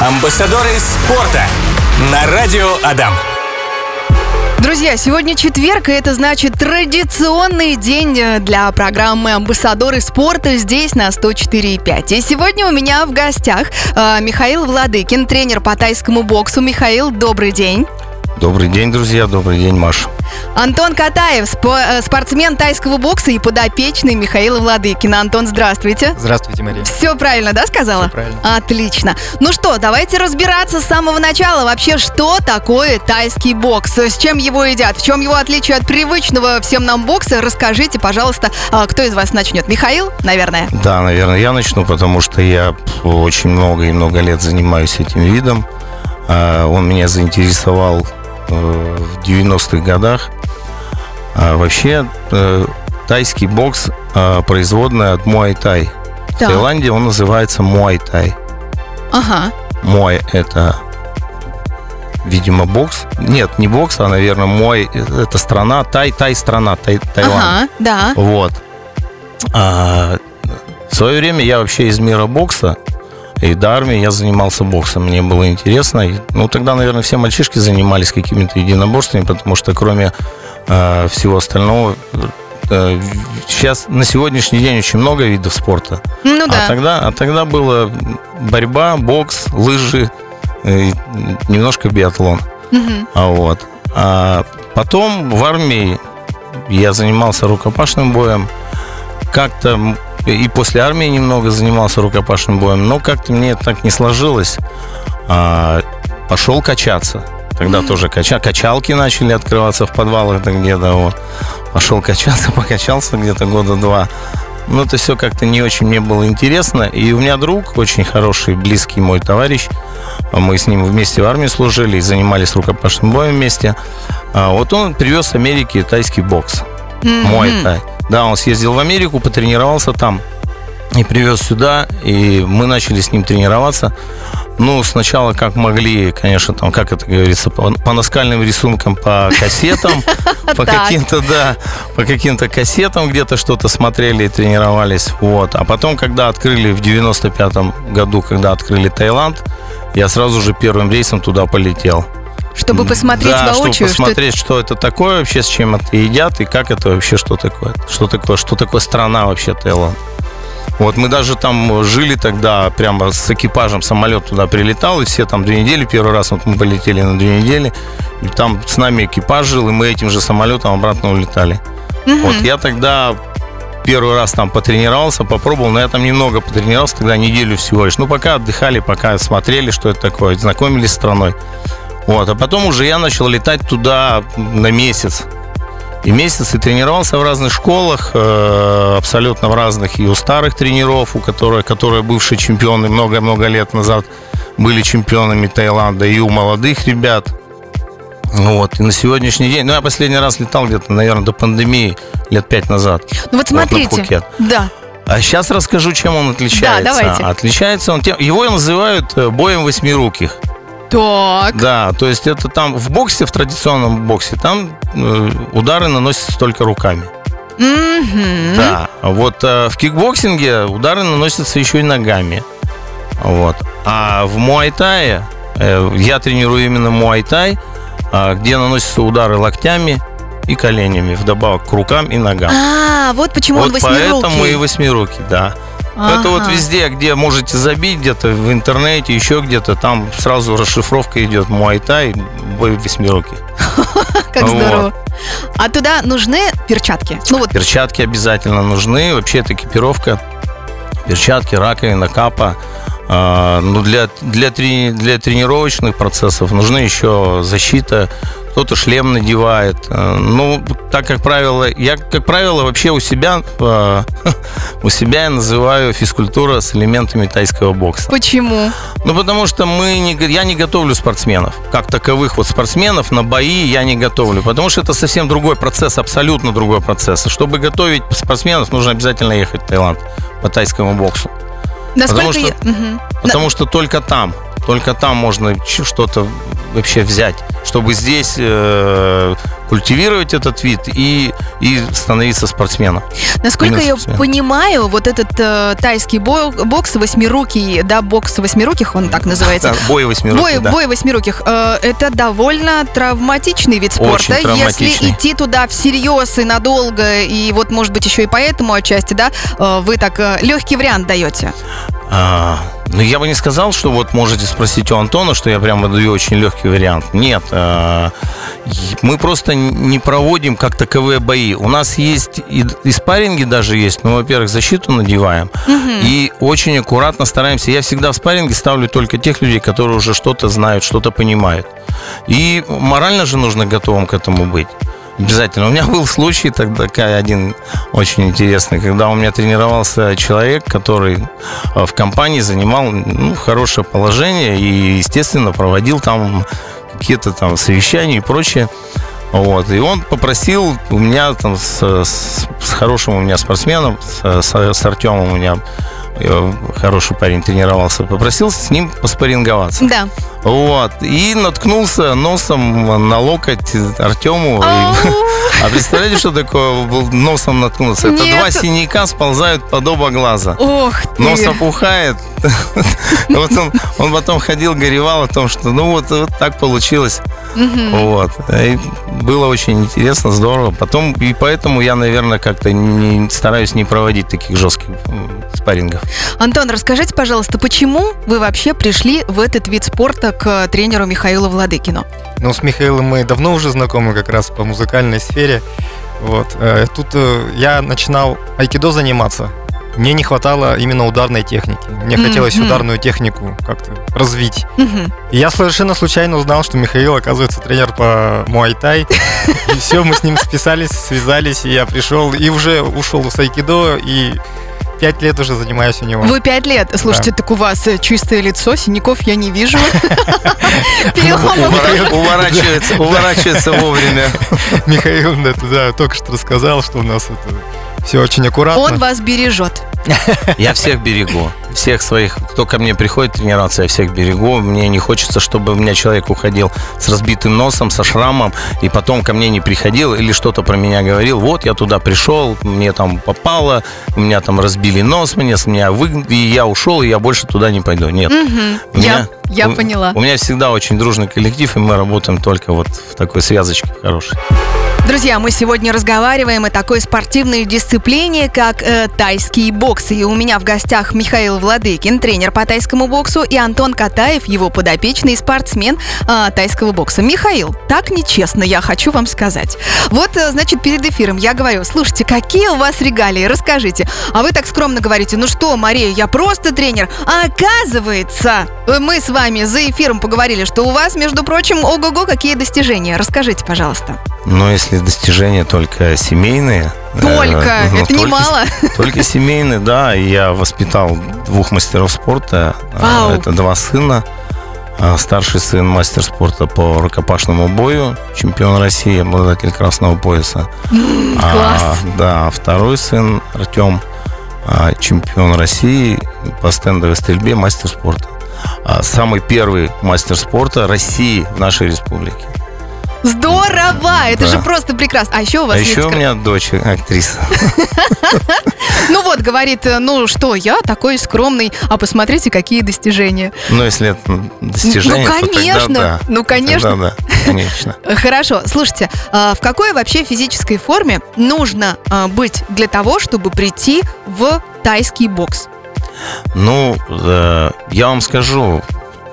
Амбассадоры спорта на радио Адам. Друзья, сегодня четверг, и это значит традиционный день э, для программы «Амбассадоры спорта» здесь на 104.5. И сегодня у меня в гостях э, Михаил Владыкин, тренер по тайскому боксу. Михаил, добрый день. Добрый день, друзья, добрый день, Маша. Антон Катаев, спо- э, спортсмен тайского бокса и подопечный Михаила Владыкина. Антон, здравствуйте. Здравствуйте, Мария. Все правильно, да, сказала? Всё правильно. Отлично. Ну что, давайте разбираться с самого начала. Вообще, что такое тайский бокс? С чем его едят? В чем его отличие от привычного всем нам бокса? Расскажите, пожалуйста, а, кто из вас начнет? Михаил, наверное? Да, наверное, я начну, потому что я очень много и много лет занимаюсь этим видом. А, Он меня заинтересовал в 90-х годах. А Вообще, э, тайский бокс э, производная от муай-тай. В Так. Таиланде он называется муай-тай. Ага. Муай – это, видимо, бокс. Нет, не бокс, а, наверное, муай – это страна. Тай, тай страна, тай, Таиланд. Ага, да. Вот. А, в свое время я вообще из мира бокса. И до армии я занимался боксом. Мне было интересно. Ну, тогда, наверное, все мальчишки занимались какими-то единоборствами, потому что кроме э, всего остального, э, сейчас на сегодняшний день очень много видов спорта. Ну А да. тогда, а тогда была борьба, бокс, лыжи, э, немножко биатлон. Мгм. А вот. А потом в армии я занимался рукопашным боем. Как-то и после армии немного занимался рукопашным боем, но как-то мне так не сложилось. А, пошел качаться. Тогда тоже кача... качалки начали открываться в подвалах да где-то. Вот. Пошел качаться, покачался где-то года два. Но это все как-то не очень мне было интересно. И у меня друг, очень хороший, близкий мой товарищ, а мы с ним вместе в армии служили и занимались рукопашным боем вместе. А Вот он привез с Америки тайский бокс. Мой тай. Да, он съездил в Америку, потренировался там и привез сюда, и мы начали с ним тренироваться. Ну, сначала как могли, конечно, там, как это говорится, по, по наскальным рисункам, по кассетам, по каким-то, да, по каким-то кассетам где-то что-то смотрели и тренировались. Вот. А потом, когда открыли в 95-м году, когда открыли Таиланд, я сразу же первым рейсом туда полетел. Чтобы посмотреть да, чтобы воочию, что это посмотреть, что это такое вообще, с чем это едят и как это вообще, что такое. Что такое, что такое страна вообще Таиланд. Вот мы даже там жили тогда, прямо с экипажем самолет туда прилетал, и все там две недели, первый раз вот мы полетели на две недели, и там с нами экипаж жил, и мы этим же самолетом обратно улетали. Вот я тогда первый раз там потренировался, попробовал, но я там немного потренировался, тогда неделю всего лишь. Ну, пока отдыхали, пока смотрели, что это такое, знакомились с страной. Вот, а потом уже я начал летать туда на месяц. И месяц и тренировался в разных школах, э, абсолютно в разных, и у старых тренеров, у которых, которые бывшие чемпионы много-много лет назад были чемпионами Таиланда, и у молодых ребят. Вот, и на сегодняшний день, ну, я последний раз летал где-то, наверное, до пандемии лет пять назад. Ну вот Вот смотрите. Пхукет. Да. А сейчас расскажу, чем он отличается. Да, давайте. Отличается он тем, его называют э, боем восьмируких. Так. Да, то есть это там в боксе, в традиционном боксе, там э, удары наносятся только руками. Мгм. Да. Вот э, в кикбоксинге удары наносятся еще и ногами. Вот. А в муайтае, э, я тренирую именно муайтай, а, где наносятся удары локтями и коленями, вдобавок к рукам и ногам. А, вот почему он вот восьмирукий. поэтому и восьмирукий, да. Это вот Ага. везде, где можете забить, где-то в интернете, еще где-то, там сразу расшифровка идет муайтай, бой восьмируки. Как здорово. А туда нужны перчатки? Ну вот, Перчатки обязательно нужны. Вообще это экипировка. Перчатки, раковина, капа. А, ну, для, для, трени- для тренировочных процессов нужны еще защита. Кто-то шлем надевает. А, Ну, так как правило, я, как правило, вообще у себя, а, у себя я называю физкультура с элементами тайского бокса. почему? Ну, потому что мы не, я не готовлю спортсменов. Как таковых вот спортсменов на бои я не готовлю. Потому что это совсем другой процесс, абсолютно другой процесс. Чтобы готовить спортсменов, нужно обязательно ехать в Таиланд по тайскому боксу. Насколько что- я... Мгм. Потому что только там, только там можно что-то вообще взять. Чтобы здесь э, культивировать этот вид и, и становиться спортсменом. Насколько я спортсменом. понимаю, вот этот э, тайский бо- бокс восьмирукий, да, бокс восьмируких, он так называется. Да, бой восьмерки, Бой, да. бой восьмируких. Э, это довольно травматичный вид спорта. Очень травматичный. Если идти туда всерьез и надолго, и вот, может быть, еще и поэтому отчасти, да, э, вы так э, легкий вариант даете. А, ну, я бы не сказал, что вот можете спросить у Антона, что я прямо даю очень легкий вариант. Нет. и мы просто не проводим как таковые бои. У нас есть и, и спарринги даже есть. Ну, во-первых, защиту надеваем. И очень аккуратно стараемся. Я всегда в спарринге ставлю только тех людей, которые уже что-то знают, что-то понимают. И морально же нужно готовым к этому быть. Обязательно. У меня был случай тогда один очень интересный, когда у меня тренировался человек, который э, в компании занимал ну, хорошее положение и, естественно, проводил там какие-то там совещания и прочее. Вот. И он попросил у меня там с, с- с хорошим у меня спортсменом, с, с- Артемом у меня хороший парень тренировался, попросил с ним поспоринговаться. Да. Вот. И наткнулся носом на локоть Артему. А представляете, что такое носом наткнуться? Это два синяка сползают под оба глаза. Ох ты. Нос опухает. Вот он, он потом ходил, горевал о том, что ну вот, так получилось. Вот. Было очень интересно, здорово. Потом, и поэтому я, наверное, как-то не, стараюсь не проводить таких жестких спаррингов. Антон, расскажите, пожалуйста, почему вы вообще пришли в этот вид спорта к тренеру Михаилу Владыкину? Ну, с Михаилом мы давно уже знакомы как раз по музыкальной сфере. Вот. э, Тут э, я начинал айкидо заниматься. Мне не хватало именно ударной техники. Мне Мгм. хотелось ударную технику как-то развить. Мгм. И я совершенно случайно узнал, что Михаил, оказывается, тренер по муай-тай. И все, мы с ним списались, связались, и я пришел и уже ушел с айкидо, и пять лет уже занимаюсь у него. Вы пять лет. Слушайте, так у вас э, чистое лицо, синяков я не вижу. Уворачивается, уворачивается вовремя. Михаил да, да, только что рассказал, что у нас это все очень аккуратно. Он вас бережет. Я всех берегу. Всех своих, кто ко мне приходит тренироваться, я всех берегу. Мне не хочется, чтобы у меня человек уходил с разбитым носом, со шрамом, и потом ко мне не приходил или что-то про меня говорил. Вот, я туда пришел, мне там попало, у меня там разбили нос, мне с меня выгнали, и я ушел, и я больше туда не пойду. Нет. Мгм. У Я меня- я у- поняла. У меня всегда очень дружный коллектив, и мы работаем только вот в такой связочке хорошей. Друзья, мы сегодня разговариваем о такой спортивной дисциплине, как э, тайский бокс. И у меня в гостях Михаил Владыкин, тренер по тайскому боксу, и Антон Катаев, его подопечный спортсмен э, тайского бокса. Михаил, так нечестно, я хочу вам сказать. Вот, э, значит, перед эфиром я говорю, слушайте, какие у вас регалии, расскажите. А вы так скромно говорите, ну что, Мария, я просто тренер. А оказывается, мы с вами за эфиром поговорили, что у вас, между прочим, ого-го, какие достижения. Расскажите, пожалуйста. Но если достижения только семейные... э, Только, ну, это только немало. Только семейный, да. Я воспитал двух мастеров спорта. А, Вау. Это два сына. А, Старший сын мастер спорта по рукопашному бою, чемпион России, обладатель красного пояса. А, Класс. да, второй сын Артем, а, чемпион России по стендовой стрельбе, мастер спорта. А, Самый первый мастер спорта России в нашей республике. Здорово! Это Да. же просто прекрасно. А еще у вас А есть... еще у меня дочь актриса. Ну вот, говорит, э, ну что, я такой скромный, а посмотрите, какие достижения. Ну, если это достижение, ну, то конечно, да. ну, конечно. Тогда да, конечно. Хорошо, слушайте, а в какой вообще физической форме нужно а, быть для того, чтобы прийти в тайский бокс? Ну, э, я вам скажу,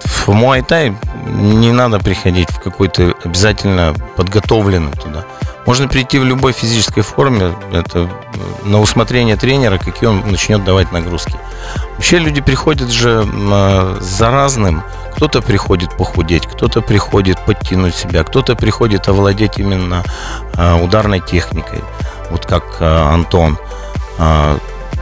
в Муай-Тай не надо приходить в какой-то обязательно подготовленным туда. Можно прийти в любой физической форме, это э, на усмотрение тренера, какие он начнет давать нагрузки. Вообще люди приходят же э, за разным. Кто-то приходит похудеть, кто-то приходит подтянуть себя, кто-то приходит овладеть именно э, ударной техникой, вот как Антон.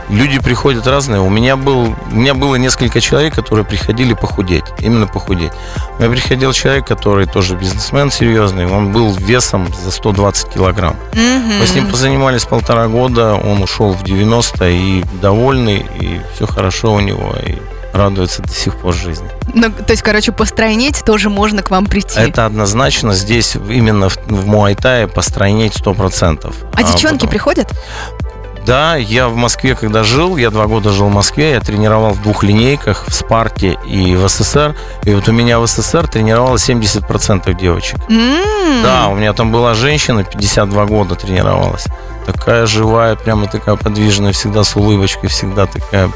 Люди приходят разные. У меня, был, у меня было несколько человек, которые приходили похудеть, именно похудеть. У меня приходил человек, который тоже бизнесмен серьезный, он был весом за 120 килограмм. Мгм. Мы с ним позанимались полтора года, он ушел в 90 и довольный, и все хорошо у него. И радуется до сих пор жизни. Ну, то есть, короче, постройнеть тоже можно к вам прийти. Это однозначно здесь именно в, в Муайтае постройнеть 100%. А, а девчонки потом... приходят? Да, я в Москве, когда жил, я два года жил в Москве, я тренировал в двух линейках, в Спарте и в СССР. И вот у меня в СССР тренировалось 70% девочек. М. Да, у меня там была женщина, 52 года тренировалась. Такая живая, прямо такая подвижная, всегда с улыбочкой, всегда такая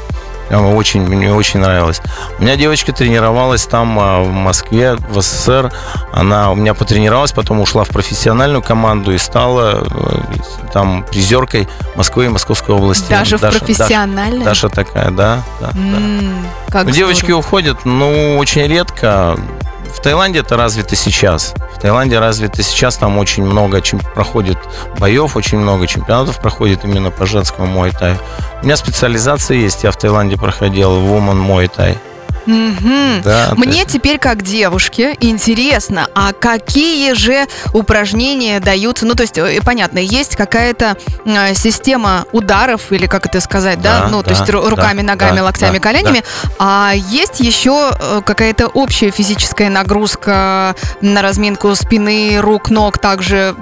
очень, мне очень нравилось. У меня девочка тренировалась там а, в Москве, в СССР. Она у меня потренировалась, потом ушла в профессиональную команду и стала э, там призеркой Москвы и Московской области. Даже в профессиональной? Даша, Даша такая, да. да, как да. Девочки здорово. уходят, ну, очень редко. В Таиланде это развито сейчас. В Таиланде развито сейчас, там очень много чем проходит боев, очень много чемпионатов проходит именно по женскому муайтаю. У меня специализация есть, я в Таиланде проходил Woman Muay Thai. Мгм. Да, то Мне есть- теперь, как девушке, интересно, а какие же упражнения даются? Ну, то есть, э, понятно, есть какая-то э, система ударов, или как это сказать, да? Да, ну, то да, есть, ру- да, руками, ногами, да, локтями, да, коленями. А есть еще э, какая-то общая физическая нагрузка на разминку спины, рук, ног также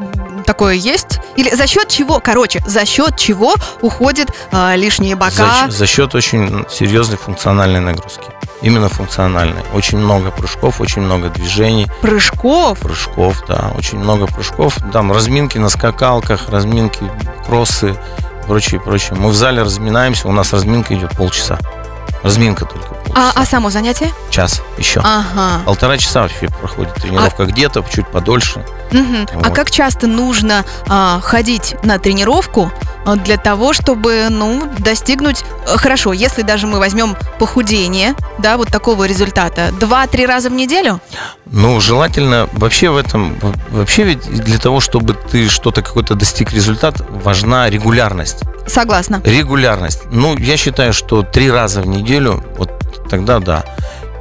такое есть? Или за счет чего, короче, за счет чего уходят э, лишние бока? За, счет- за счет очень серьезной функциональной нагрузки. Именно функциональной. Очень много прыжков, очень много движений, Прыжков? прыжков, да, очень много прыжков. Там разминки на скакалках, разминки, кроссы, прочее, прочее. Мы в зале разминаемся, у нас разминка идет полчаса. Разминка только А, а само занятие? Час еще. Ага. Полтора часа вообще проходит тренировка где-то, чуть подольше. А Вот. как часто нужно а, ходить на тренировку а, для того, чтобы, ну, достигнуть, э, хорошо, если даже мы возьмем похудение, да, вот такого результата, два-три раза в неделю? Ну, желательно вообще в этом, вообще ведь для того, чтобы ты что-то какой-то достиг результат, важна регулярность. Согласна. Регулярность. Ну, я считаю, что три раза в неделю, вот тогда да.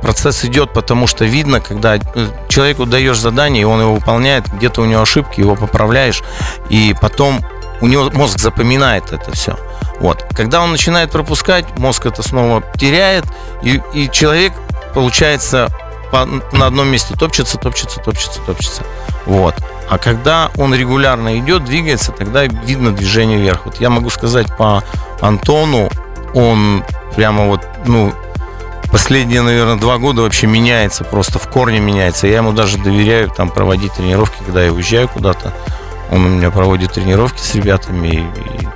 Процесс идет, потому что видно, когда э, человеку даешь задание, и он его выполняет, где-то у него ошибки, его поправляешь, и потом у него мозг запоминает это все. Вот. Когда он начинает пропускать, мозг это снова теряет, и, и человек, получается, по- на одном месте топчется, топчется, топчется, топчется. Вот. А когда он регулярно идет, двигается, тогда видно движение вверх. Вот я могу сказать по Антону, он прямо вот, ну, последние, наверное, два года вообще меняется, просто в корне меняется. Я ему даже доверяю там проводить тренировки, когда я уезжаю куда-то. Он у меня проводит тренировки с ребятами. И, и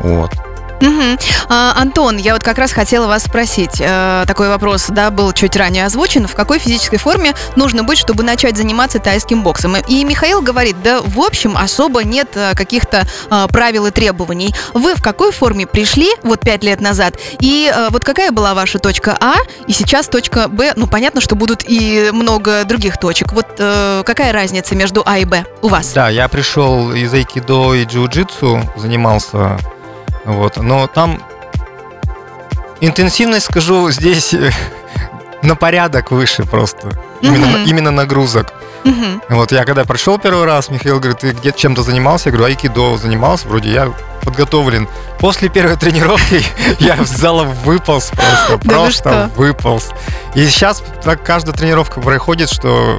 вот. Мгм. А, Антон, я вот как раз хотела вас спросить. э, такой вопрос, да, был чуть ранее озвучен. В какой физической форме нужно быть, чтобы начать заниматься тайским боксом? И Михаил говорит, да, в общем, особо нет э, каких-то э, правил и требований. Вы в какой форме пришли вот пять лет назад? И э, вот какая была ваша точка А и сейчас точка Б? Ну, понятно, что будут и много других точек. Вот э, какая разница между А и Б у вас? Да, я пришел из айкидо и джиу-джитсу, занимался, вот, но там интенсивность, скажу, здесь э, на порядок выше просто, именно, Мгм. именно нагрузок. Мгм. Вот я когда пришел первый раз, Михаил говорит, ты где чем-то занимался? Я говорю, айкидо занимался, вроде я подготовлен. После первой тренировки я в зала выполз просто, просто выполз. И сейчас так каждая тренировка проходит, что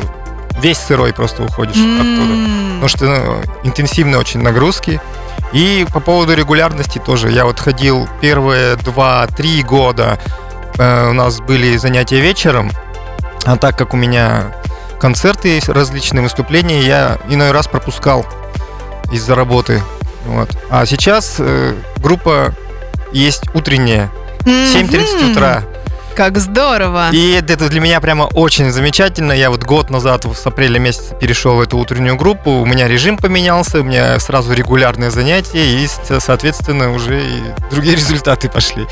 весь сырой просто уходишь оттуда. Потому что ну, интенсивные очень нагрузки. И по поводу регулярности тоже. Я вот ходил первые 2-3 года. э, у нас были занятия вечером. А так как у меня концерты есть, различные выступления, я иной раз пропускал из-за работы. Вот. А сейчас э, группа есть утренняя, 7.30 Мгм. утра. Как здорово. И это для меня прямо очень замечательно. Я вот год назад, с апреля месяца, перешел в эту утреннюю группу. У меня режим поменялся, у меня сразу регулярные занятия, и, со- соответственно, уже и другие результаты пошли.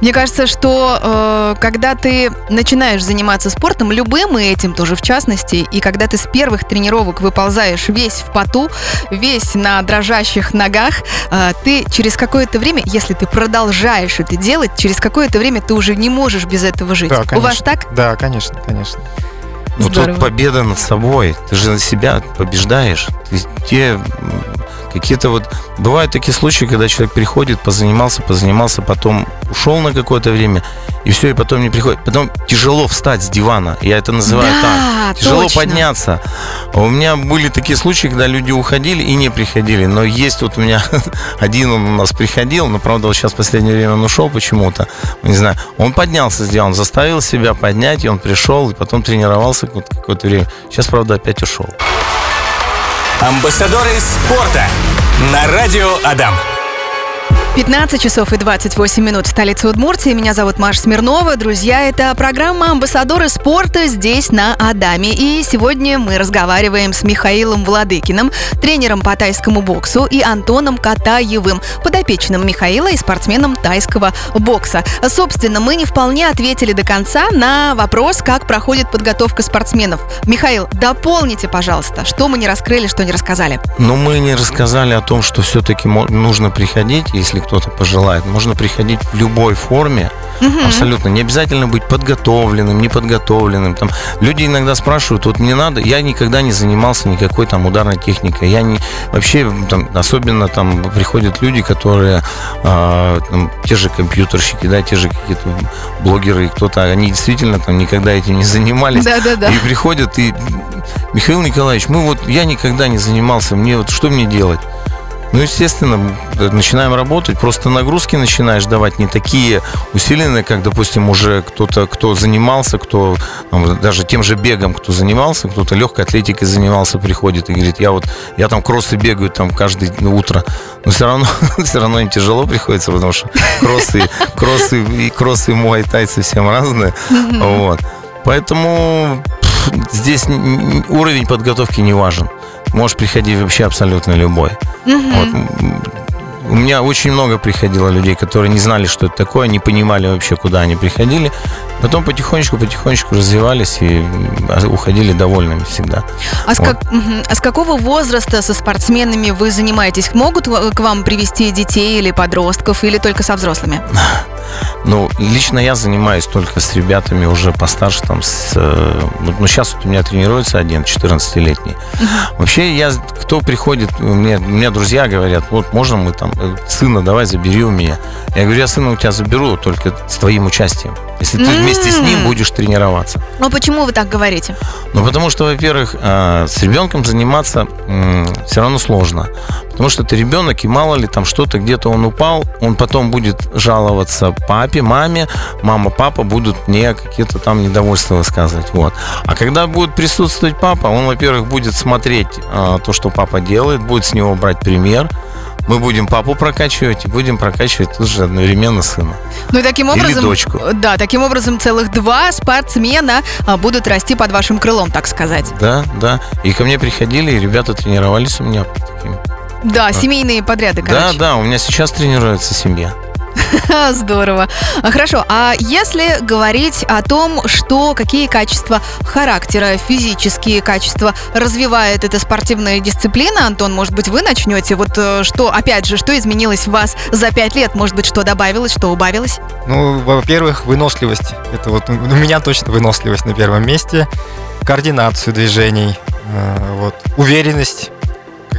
Мне кажется, что э, когда ты начинаешь заниматься спортом, любым и этим тоже в частности, и когда ты с первых тренировок выползаешь весь в поту, весь на дрожащих ногах, э, ты через какое-то время, если ты продолжаешь это делать, через какое-то время ты уже не можешь без этого жить. Да, У вас конечно. так? Да, конечно, конечно. Ну, тут победа над собой. Ты же себя побеждаешь. Ты, те, м, Какие-то вот... Бывают такие случаи, когда человек приходит, позанимался, позанимался, потом ушел на какое-то время, и все, и потом не приходит. Потом тяжело встать с дивана. Я это называю Да, так. Тяжело точно. подняться. А У меня были такие случаи, когда люди уходили и не приходили. Но есть вот у меня один он у нас приходил, но правда вот сейчас в последнее время он ушел почему-то. Не знаю. Он поднялся с дивана, он заставил себя поднять, и он пришел, и потом тренировался какое-то время. Сейчас, правда, опять ушел. Амбассадоры спорта на радио Адам. 15 часов и 28 минут в столице Удмуртии. Меня зовут Маша Смирнова. Друзья, это программа «Амбассадоры спорта» здесь, на Адаме. И сегодня мы разговариваем с Михаилом Владыкиным, тренером по тайскому боксу, и Антоном Катаевым, подопечным Михаила и спортсменом тайского бокса. Собственно, мы не вполне ответили до конца на вопрос, как проходит подготовка спортсменов. Михаил, дополните, пожалуйста, что мы не раскрыли, что не рассказали. Но мы не рассказали о том, что все-таки нужно приходить, если кто-то пожелает. Можно приходить в любой форме, абсолютно. Не обязательно быть подготовленным, неподготовленным. Там, люди иногда спрашивают, вот мне надо, я никогда не занимался никакой там ударной техникой. Я не, вообще, там, особенно там приходят люди, которые а, там, те же компьютерщики, да, те же какие-то блогеры, кто-то, они действительно там никогда этим не занимались. Да-да-да. И приходят и Михаил Николаевич, мы вот я никогда не занимался, мне вот что мне делать? Ну, естественно, начинаем работать, просто нагрузки начинаешь давать не такие усиленные, как, допустим, уже кто-то, кто занимался, кто там, даже тем же бегом, кто занимался, кто-то легкой атлетикой занимался, приходит и говорит, я вот, я там кроссы бегаю там каждое утро, но все равно, все равно им тяжело приходится, потому что кроссы, кроссы и кроссы и муай тай совсем разные, вот. Поэтому здесь уровень подготовки не важен. Можешь приходить вообще абсолютно любой. Вот. У меня очень много приходило людей, которые не знали, что это такое, не понимали вообще, куда они приходили. Потом потихонечку, потихонечку развивались и уходили довольными всегда. А с, вот. как, а с какого возраста со спортсменами вы занимаетесь? Могут к вам привести детей или подростков, или только со взрослыми? Ну, лично я занимаюсь только с ребятами уже постарше, там, с, ну, сейчас вот у меня тренируется один, 14-летний. Uh-huh. Вообще, я, кто приходит, мне, у меня друзья говорят, вот, можно мы там, сына давай забери у меня. Я говорю, я сына у тебя заберу, только с твоим участием. Если ты вместе с ним будешь тренироваться. Ну, почему вы так говорите? Ну, потому что, во-первых, с ребенком заниматься все равно сложно. Потому что ты ребенок, и мало ли там что-то, где-то он упал, он потом будет жаловаться папе, маме, мама, папа будут мне какие-то там недовольства высказывать. Вот. А когда будет присутствовать папа, он, во-первых, будет смотреть а, то, что папа делает, будет с него брать пример, мы будем папу прокачивать и будем прокачивать тут же одновременно сына. Ну и таким образом... Или дочку. Да, таким образом целых два спортсмена будут расти под вашим крылом, так сказать. Да, да. И ко мне приходили, и ребята тренировались у меня. Да, семейные подряды, короче. Да, да, у меня сейчас тренируется семья. Здорово. Хорошо. А если говорить о том, что какие качества характера, физические качества развивает эта спортивная дисциплина, Антон, может быть, вы начнете? Вот что, опять же, что изменилось в вас за пять лет? Может быть, что добавилось, что убавилось? Ну, во-первых, выносливость. Это вот у меня точно выносливость на первом месте. Координацию движений, вот, уверенность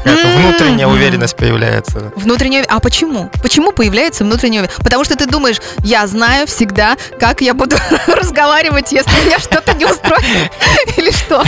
какая-то внутренняя уверенность появляется. Внутренняя... А почему? Почему появляется внутренняя уверенность? Потому что ты думаешь, я знаю всегда, как я буду разговаривать, если меня что-то не устроит. Или что?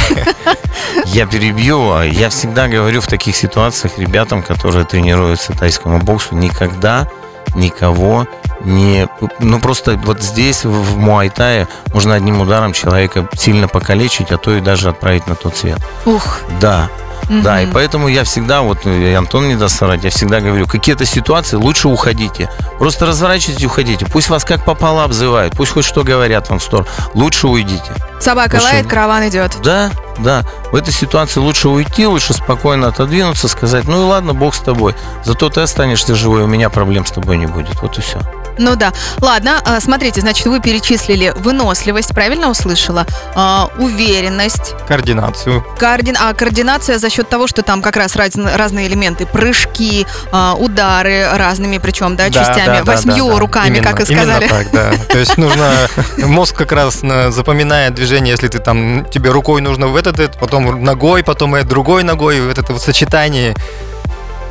Я перебью. Я всегда говорю в таких ситуациях ребятам, которые тренируются тайскому боксу, никогда никого не... Ну, просто вот здесь, в Муайтае, можно одним ударом человека сильно покалечить, а то и даже отправить на тот свет. Ух. Да. Mm-hmm. Да, и поэтому я всегда, вот и Антон не даст соврать, я всегда говорю, какие-то ситуации лучше уходите. Просто разворачивайтесь и уходите. Пусть вас как попало обзывают, пусть хоть что говорят вам в сторону. Лучше уйдите. Собака лучше... лает, караван идет. Да, да. В этой ситуации лучше уйти, лучше спокойно отодвинуться, сказать, ну и ладно, Бог с тобой. Зато ты останешься живой, у меня проблем с тобой не будет. Вот и все. Ну да. Ладно, смотрите, значит, вы перечислили выносливость, правильно услышала? А, уверенность. Координацию. Координ... А координация за счет того, что там как раз раз... разные элементы. Прыжки, а, удары разными, причем, да, да частями. Да, Восьмью да, да, руками, именно, как и сказали. Именно так, да. То есть нужно... Мозг как раз запоминает движение, если ты там... Тебе рукой нужно в этот, потом ногой, потом и другой ногой, в это вот сочетание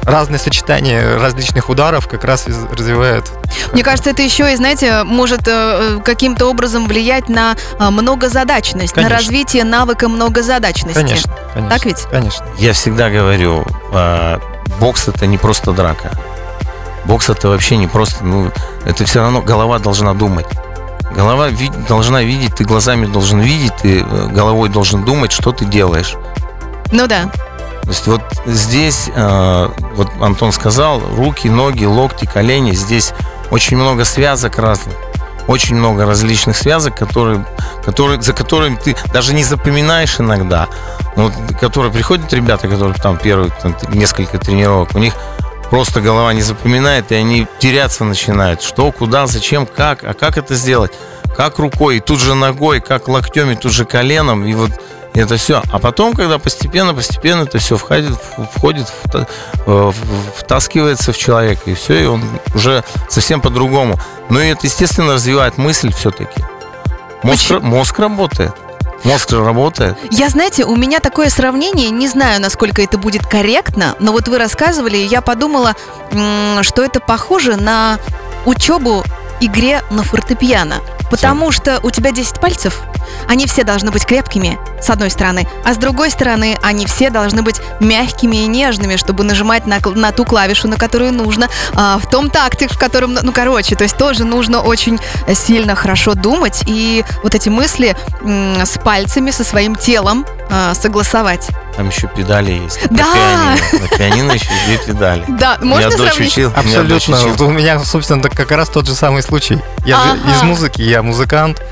разные сочетания различных ударов как раз развивает. Мне кажется, это еще и, знаете, может э, э, каким-то образом влиять на а, многозадачность, на Конечно. развитие навыка многозадачности. Конечно, конечно. Так ведь? Конечно. Я всегда говорю, а, бокс это не просто драка. Бокс это вообще не просто, ну, это все равно голова должна думать. Голова ви- должна видеть, ты глазами должен видеть, ты э, головой должен думать, что ты делаешь. Ну да. То есть вот здесь, э, вот Антон сказал, руки, ноги, локти, колени, здесь очень много связок разных, очень много различных связок, которые, которые, за которыми ты даже не запоминаешь иногда. Но вот, которые приходят ребята, которые там первые там, несколько тренировок, у них просто голова не запоминает, и они теряться начинают. Что, куда, зачем, как, а как это сделать? Как рукой, и тут же ногой, как локтем, и тут же коленом, и вот это все. А потом, когда постепенно, постепенно это все входит, входит, э, втаскивается в человека, и все, и он уже совсем по-другому. Ну и это, естественно, развивает мысль все-таки. Мозг, мозг работает. Мозг же работает. Я, знаете, у меня такое сравнение, не знаю, насколько это будет корректно, но вот вы рассказывали, и я подумала, что это похоже на учебу игре на фортепиано. Потому что у тебя 10 пальцев, они все должны быть крепкими, с одной стороны, а с другой стороны, они все должны быть мягкими и нежными, чтобы нажимать на, на ту клавишу, на которую нужно, а, в том такте, в котором, ну, короче, то есть тоже нужно очень сильно хорошо думать и вот эти мысли с пальцами, со своим телом а, согласовать. Там еще педали есть. Да. На пианино, на пианино еще две педали. Да, можно дочь сравнить? учил. дочь Абсолютно. учил. Вот у меня, собственно, так как раз тот же самый случай. Я Ага. из музыки, я музыкант.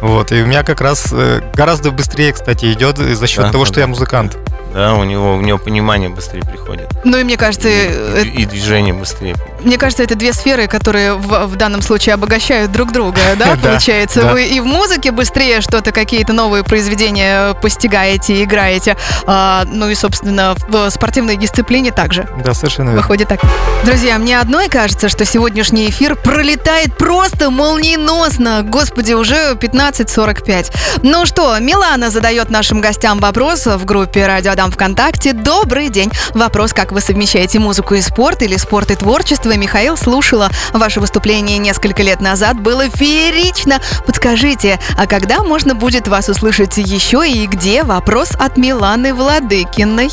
Вот, и у меня как раз э, гораздо быстрее, кстати, идет за счет Да, того, да, что я музыкант. Да, у него, у него понимание быстрее приходит. Ну и мне кажется, И, э, и- и движение быстрее. мне кажется, это две сферы, которые в, в данном случае обогащают друг друга, да, получается? Вы и в музыке быстрее что-то, какие-то новые произведения постигаете, играете, а, ну и, собственно, в спортивной дисциплине также. Да, совершенно верно. Выходит так. Друзья, мне одной кажется, что сегодняшний эфир пролетает просто молниеносно. Господи, уже 15.45. Ну что, Милана задает нашим гостям вопрос в группе «Радио Адам ВКонтакте». Добрый день. Вопрос, как вы совмещаете музыку и спорт или спорт и творчество? Михаил слушала ваше выступление несколько лет назад. Было феерично. Подскажите, а когда можно будет вас услышать еще и где? Вопрос от Миланы Владыкиной.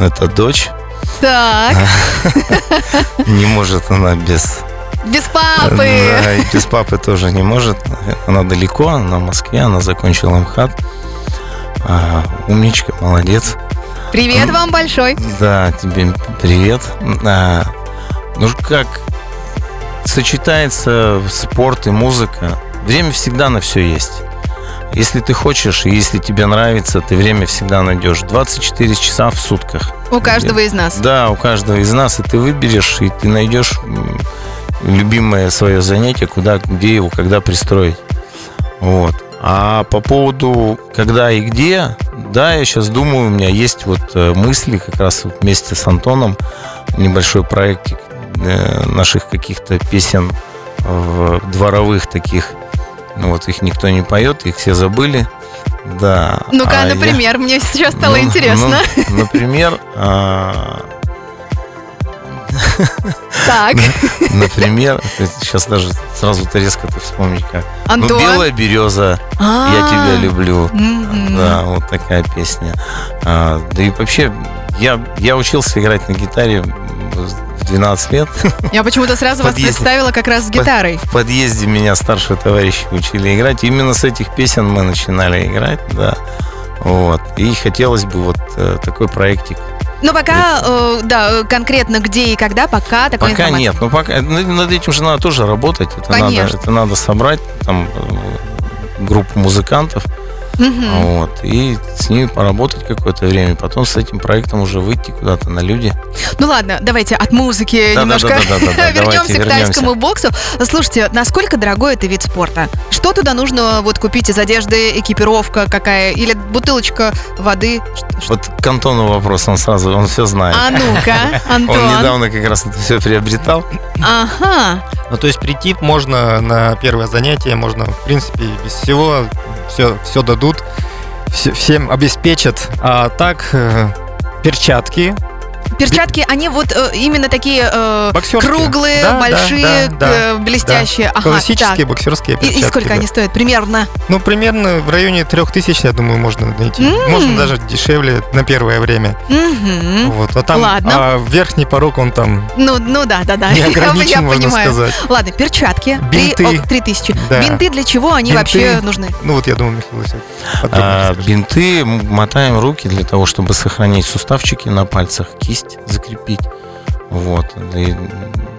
Это дочь. Так, Не может она без... без папы. Да, и без папы тоже не может. Она далеко, она в Москве, она закончила МХАТ. А, умничка, молодец. Привет вам большой. Да, тебе привет. А, ну как сочетается спорт и музыка. Время всегда на все есть. Если ты хочешь, и если тебе нравится, ты время всегда найдешь. 24 часа в сутках. У каждого из нас. Да, у каждого из нас, и ты выберешь, и ты найдешь любимое свое занятие, куда, где его, когда пристроить. Вот. А по поводу когда и где, да, я сейчас думаю, у меня есть вот э, мысли как раз вот вместе с Антоном, небольшой проектик э, наших каких-то песен дворовых таких. Ну вот их никто не поет, их все забыли. Да. Ну-ка, А я- например, мне сейчас стало ну, интересно. ну, например, а, Так, например, сейчас даже сразу-то резко ты вспомнить как. Антон. Ну, белая береза, я А, тебя люблю. Да, вот такая песня. А, да и вообще, я, я учился играть на гитаре в 12 лет. Я почему-то сразу вас представила как раз с гитарой. В подъезде меня старшие товарищи учили играть. Именно с этих песен мы начинали играть, да. Вот. И хотелось бы вот э, такой проектик Но пока, э, да, э, конкретно где и когда, пока такой Пока информации. нет, но пока над над этим же надо тоже работать. Это надо, Конечно. это надо собрать там э, группу музыкантов, Мгм. вот, и с ними поработать какое-то время, потом с этим проектом уже выйти куда-то на люди. Ну ладно, давайте от музыки Да, да, немножко да, да, да, да, вернемся давайте к вернемся. тайскому боксу. Слушайте, насколько дорогой это вид спорта? Что туда нужно вот купить из одежды, экипировка какая? Или бутылочка воды? Вот к Антону вопрос, он сразу, он все знает. А ну-ка, Он Антон. недавно как раз это все приобретал. Ага. Ну, то есть прийти можно на первое занятие, можно, в принципе, без всего, все, все дадут, все- всем обеспечат. А так, э, перчатки, Перчатки, они вот э, именно такие э, Боксерские. круглые, Да, да, большие, да, да, э, блестящие. Ага, Классические так. боксерские И, перчатки. и сколько да. они стоят? Примерно. Ну, примерно в районе 3000, я думаю, можно найти. М. Можно даже дешевле на первое время. Мгм. Вот. А там Ладно. а верхний порог, он там Ну, ну да, да, да. не Я- ограничен, я можно понимаю. сказать. Ладно, перчатки. Три- Бинты. о, Три тысячи. Да. Бинты для чего они Бинты. вообще нужны? Ну, вот я думаю, Михаил Васильевич подробнее А, расскажет. бинты м- мотаем руки для того, чтобы сохранить суставчики на пальцах, кисть закрепить. Вот. И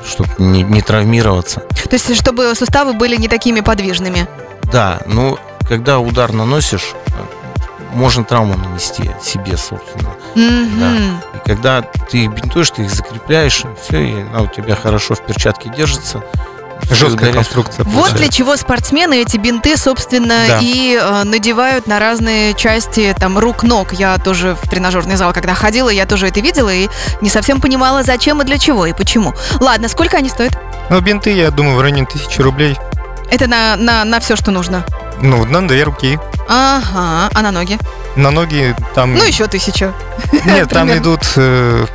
чтобы не, не травмироваться. То есть, чтобы суставы были не такими подвижными. Да, ну, когда удар наносишь, э, можно травму нанести себе, собственно. Мгм. И когда ты их бинтуешь, ты их закрепляешь, все, и она у тебя хорошо в перчатке держится. Жесткая конструкция. Вот для чего спортсмены эти бинты, собственно, Да. и э, надевают на разные части там рук, ног. Я тоже в тренажерный зал, когда ходила, я тоже это видела и не совсем понимала, зачем и для чего и почему. Ладно, сколько они стоят? Ну, бинты, я думаю, в районе тысячи рублей. Это на, на, на все, что нужно. Ну, на две руки. Ага, а на ноги? На ноги там... Ну, еще тысячу. Нет, там идут... э,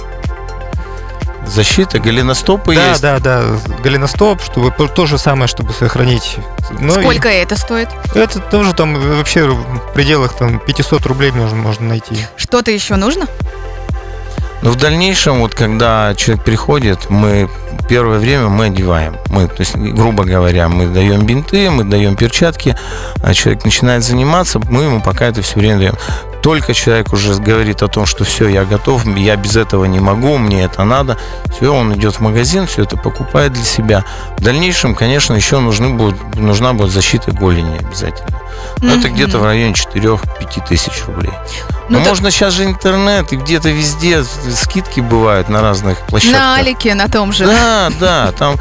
Защита, голеностопы да, есть. да, да, голеностоп, чтобы то же самое, чтобы сохранить. Ну, и Сколько это стоит? Это тоже там вообще в пределах там 500 рублей можно, можно найти. Что-то еще нужно? Но в дальнейшем, вот когда человек приходит, мы первое время мы одеваем. Мы, то есть, грубо говоря, мы даем бинты, мы даем перчатки, а человек начинает заниматься, мы ему пока это все время даем. Только человек уже говорит о том, что все, я готов, я без этого не могу, мне это надо. Все, он идет в магазин, все это покупает для себя. В дальнейшем, конечно, еще нужны будут, нужна будет защита голени обязательно. Но это где-то в районе 4-5 тысяч рублей. Ну, Но так- можно сейчас же интернет, и где-то везде скидки бывают на разных площадках. На Алике, на том же. Да, да, там,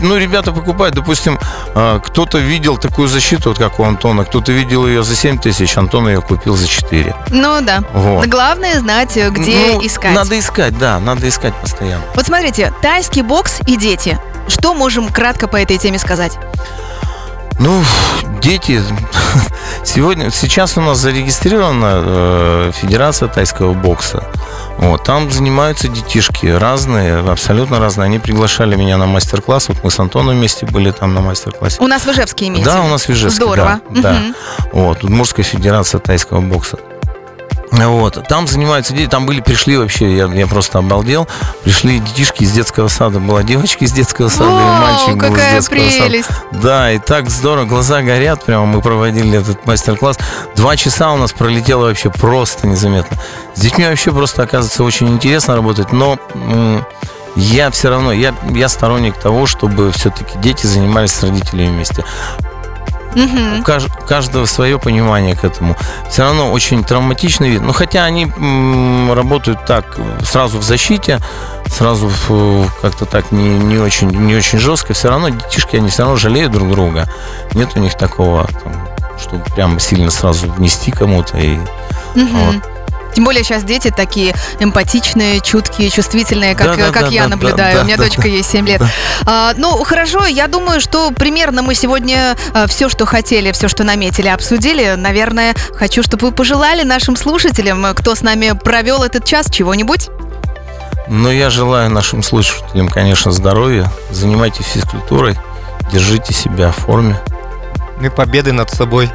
ну, ребята покупают, допустим, а, кто-то видел такую защиту, вот как у Антона, кто-то видел ее за 7 тысяч, Антон ее купил за 4. Ну да. Вот. Главное знать, э, где Ну, искать. Надо искать, да, надо искать постоянно. Вот смотрите, тайский бокс и дети. Что можем кратко по этой теме сказать? Ну, дети, сегодня, сейчас у нас зарегистрирована э, Федерация тайского бокса. Вот, там занимаются детишки разные, абсолютно разные. Они приглашали меня на мастер-класс. Вот мы с Антоном вместе были там на мастер-классе. У нас в Ижевске имеете? Да, у нас в Ижевске, Здорово. да, да. Мгм. Вот, тут Мурская федерация тайского бокса. Вот, там занимаются дети, там были, пришли вообще, я, я просто обалдел, пришли детишки из детского сада, была девочка из детского сада, и Вау, мальчик был из детского сада. прелесть. Да, и так здорово, глаза горят, прямо мы проводили этот мастер-класс. Два часа у нас пролетело вообще просто незаметно. С детьми вообще просто, оказывается, очень интересно работать, но я все равно, я, я сторонник того, чтобы все-таки дети занимались с родителями вместе. Мгм. У каж- каждого свое понимание к этому. Все равно очень травматичный вид. Но хотя они м, работают так, сразу в защите, сразу как-то так не, не, очень, не очень жестко, все равно детишки, они все равно жалеют друг друга. Нет у них такого, там, чтобы прям сильно сразу внести кому-то. И, Мгм. Вот. Тем более сейчас дети такие эмпатичные, чуткие, чувствительные, как, Да-да-да, как я да, наблюдаю. да, У меня да, дочка есть 7 лет. А, ну, хорошо, я думаю, что примерно мы сегодня все, что хотели, все, что наметили, обсудили. Наверное, хочу, чтобы вы пожелали нашим слушателям, кто с нами провел этот час, чего-нибудь. но я желаю нашим слушателям, конечно, здоровья. Занимайтесь физкультурой, держите себя в форме. И победы над собой.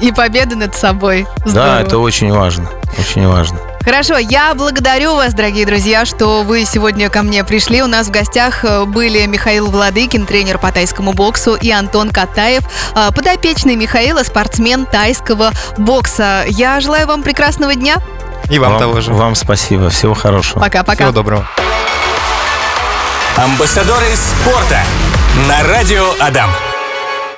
И победы над собой. Здорово. Да, это очень важно. Очень важно. Хорошо, я благодарю вас, дорогие друзья, что вы сегодня ко мне пришли. У нас в гостях э, были Михаил Владыкин, тренер по тайскому боксу, и Антон Катаев, э, подопечный Михаила, спортсмен тайского бокса. Я желаю вам прекрасного дня. И вам, того же. Вам спасибо. Всего хорошего. Пока-пока. Всего доброго. Амбассадоры спорта на радио Адам.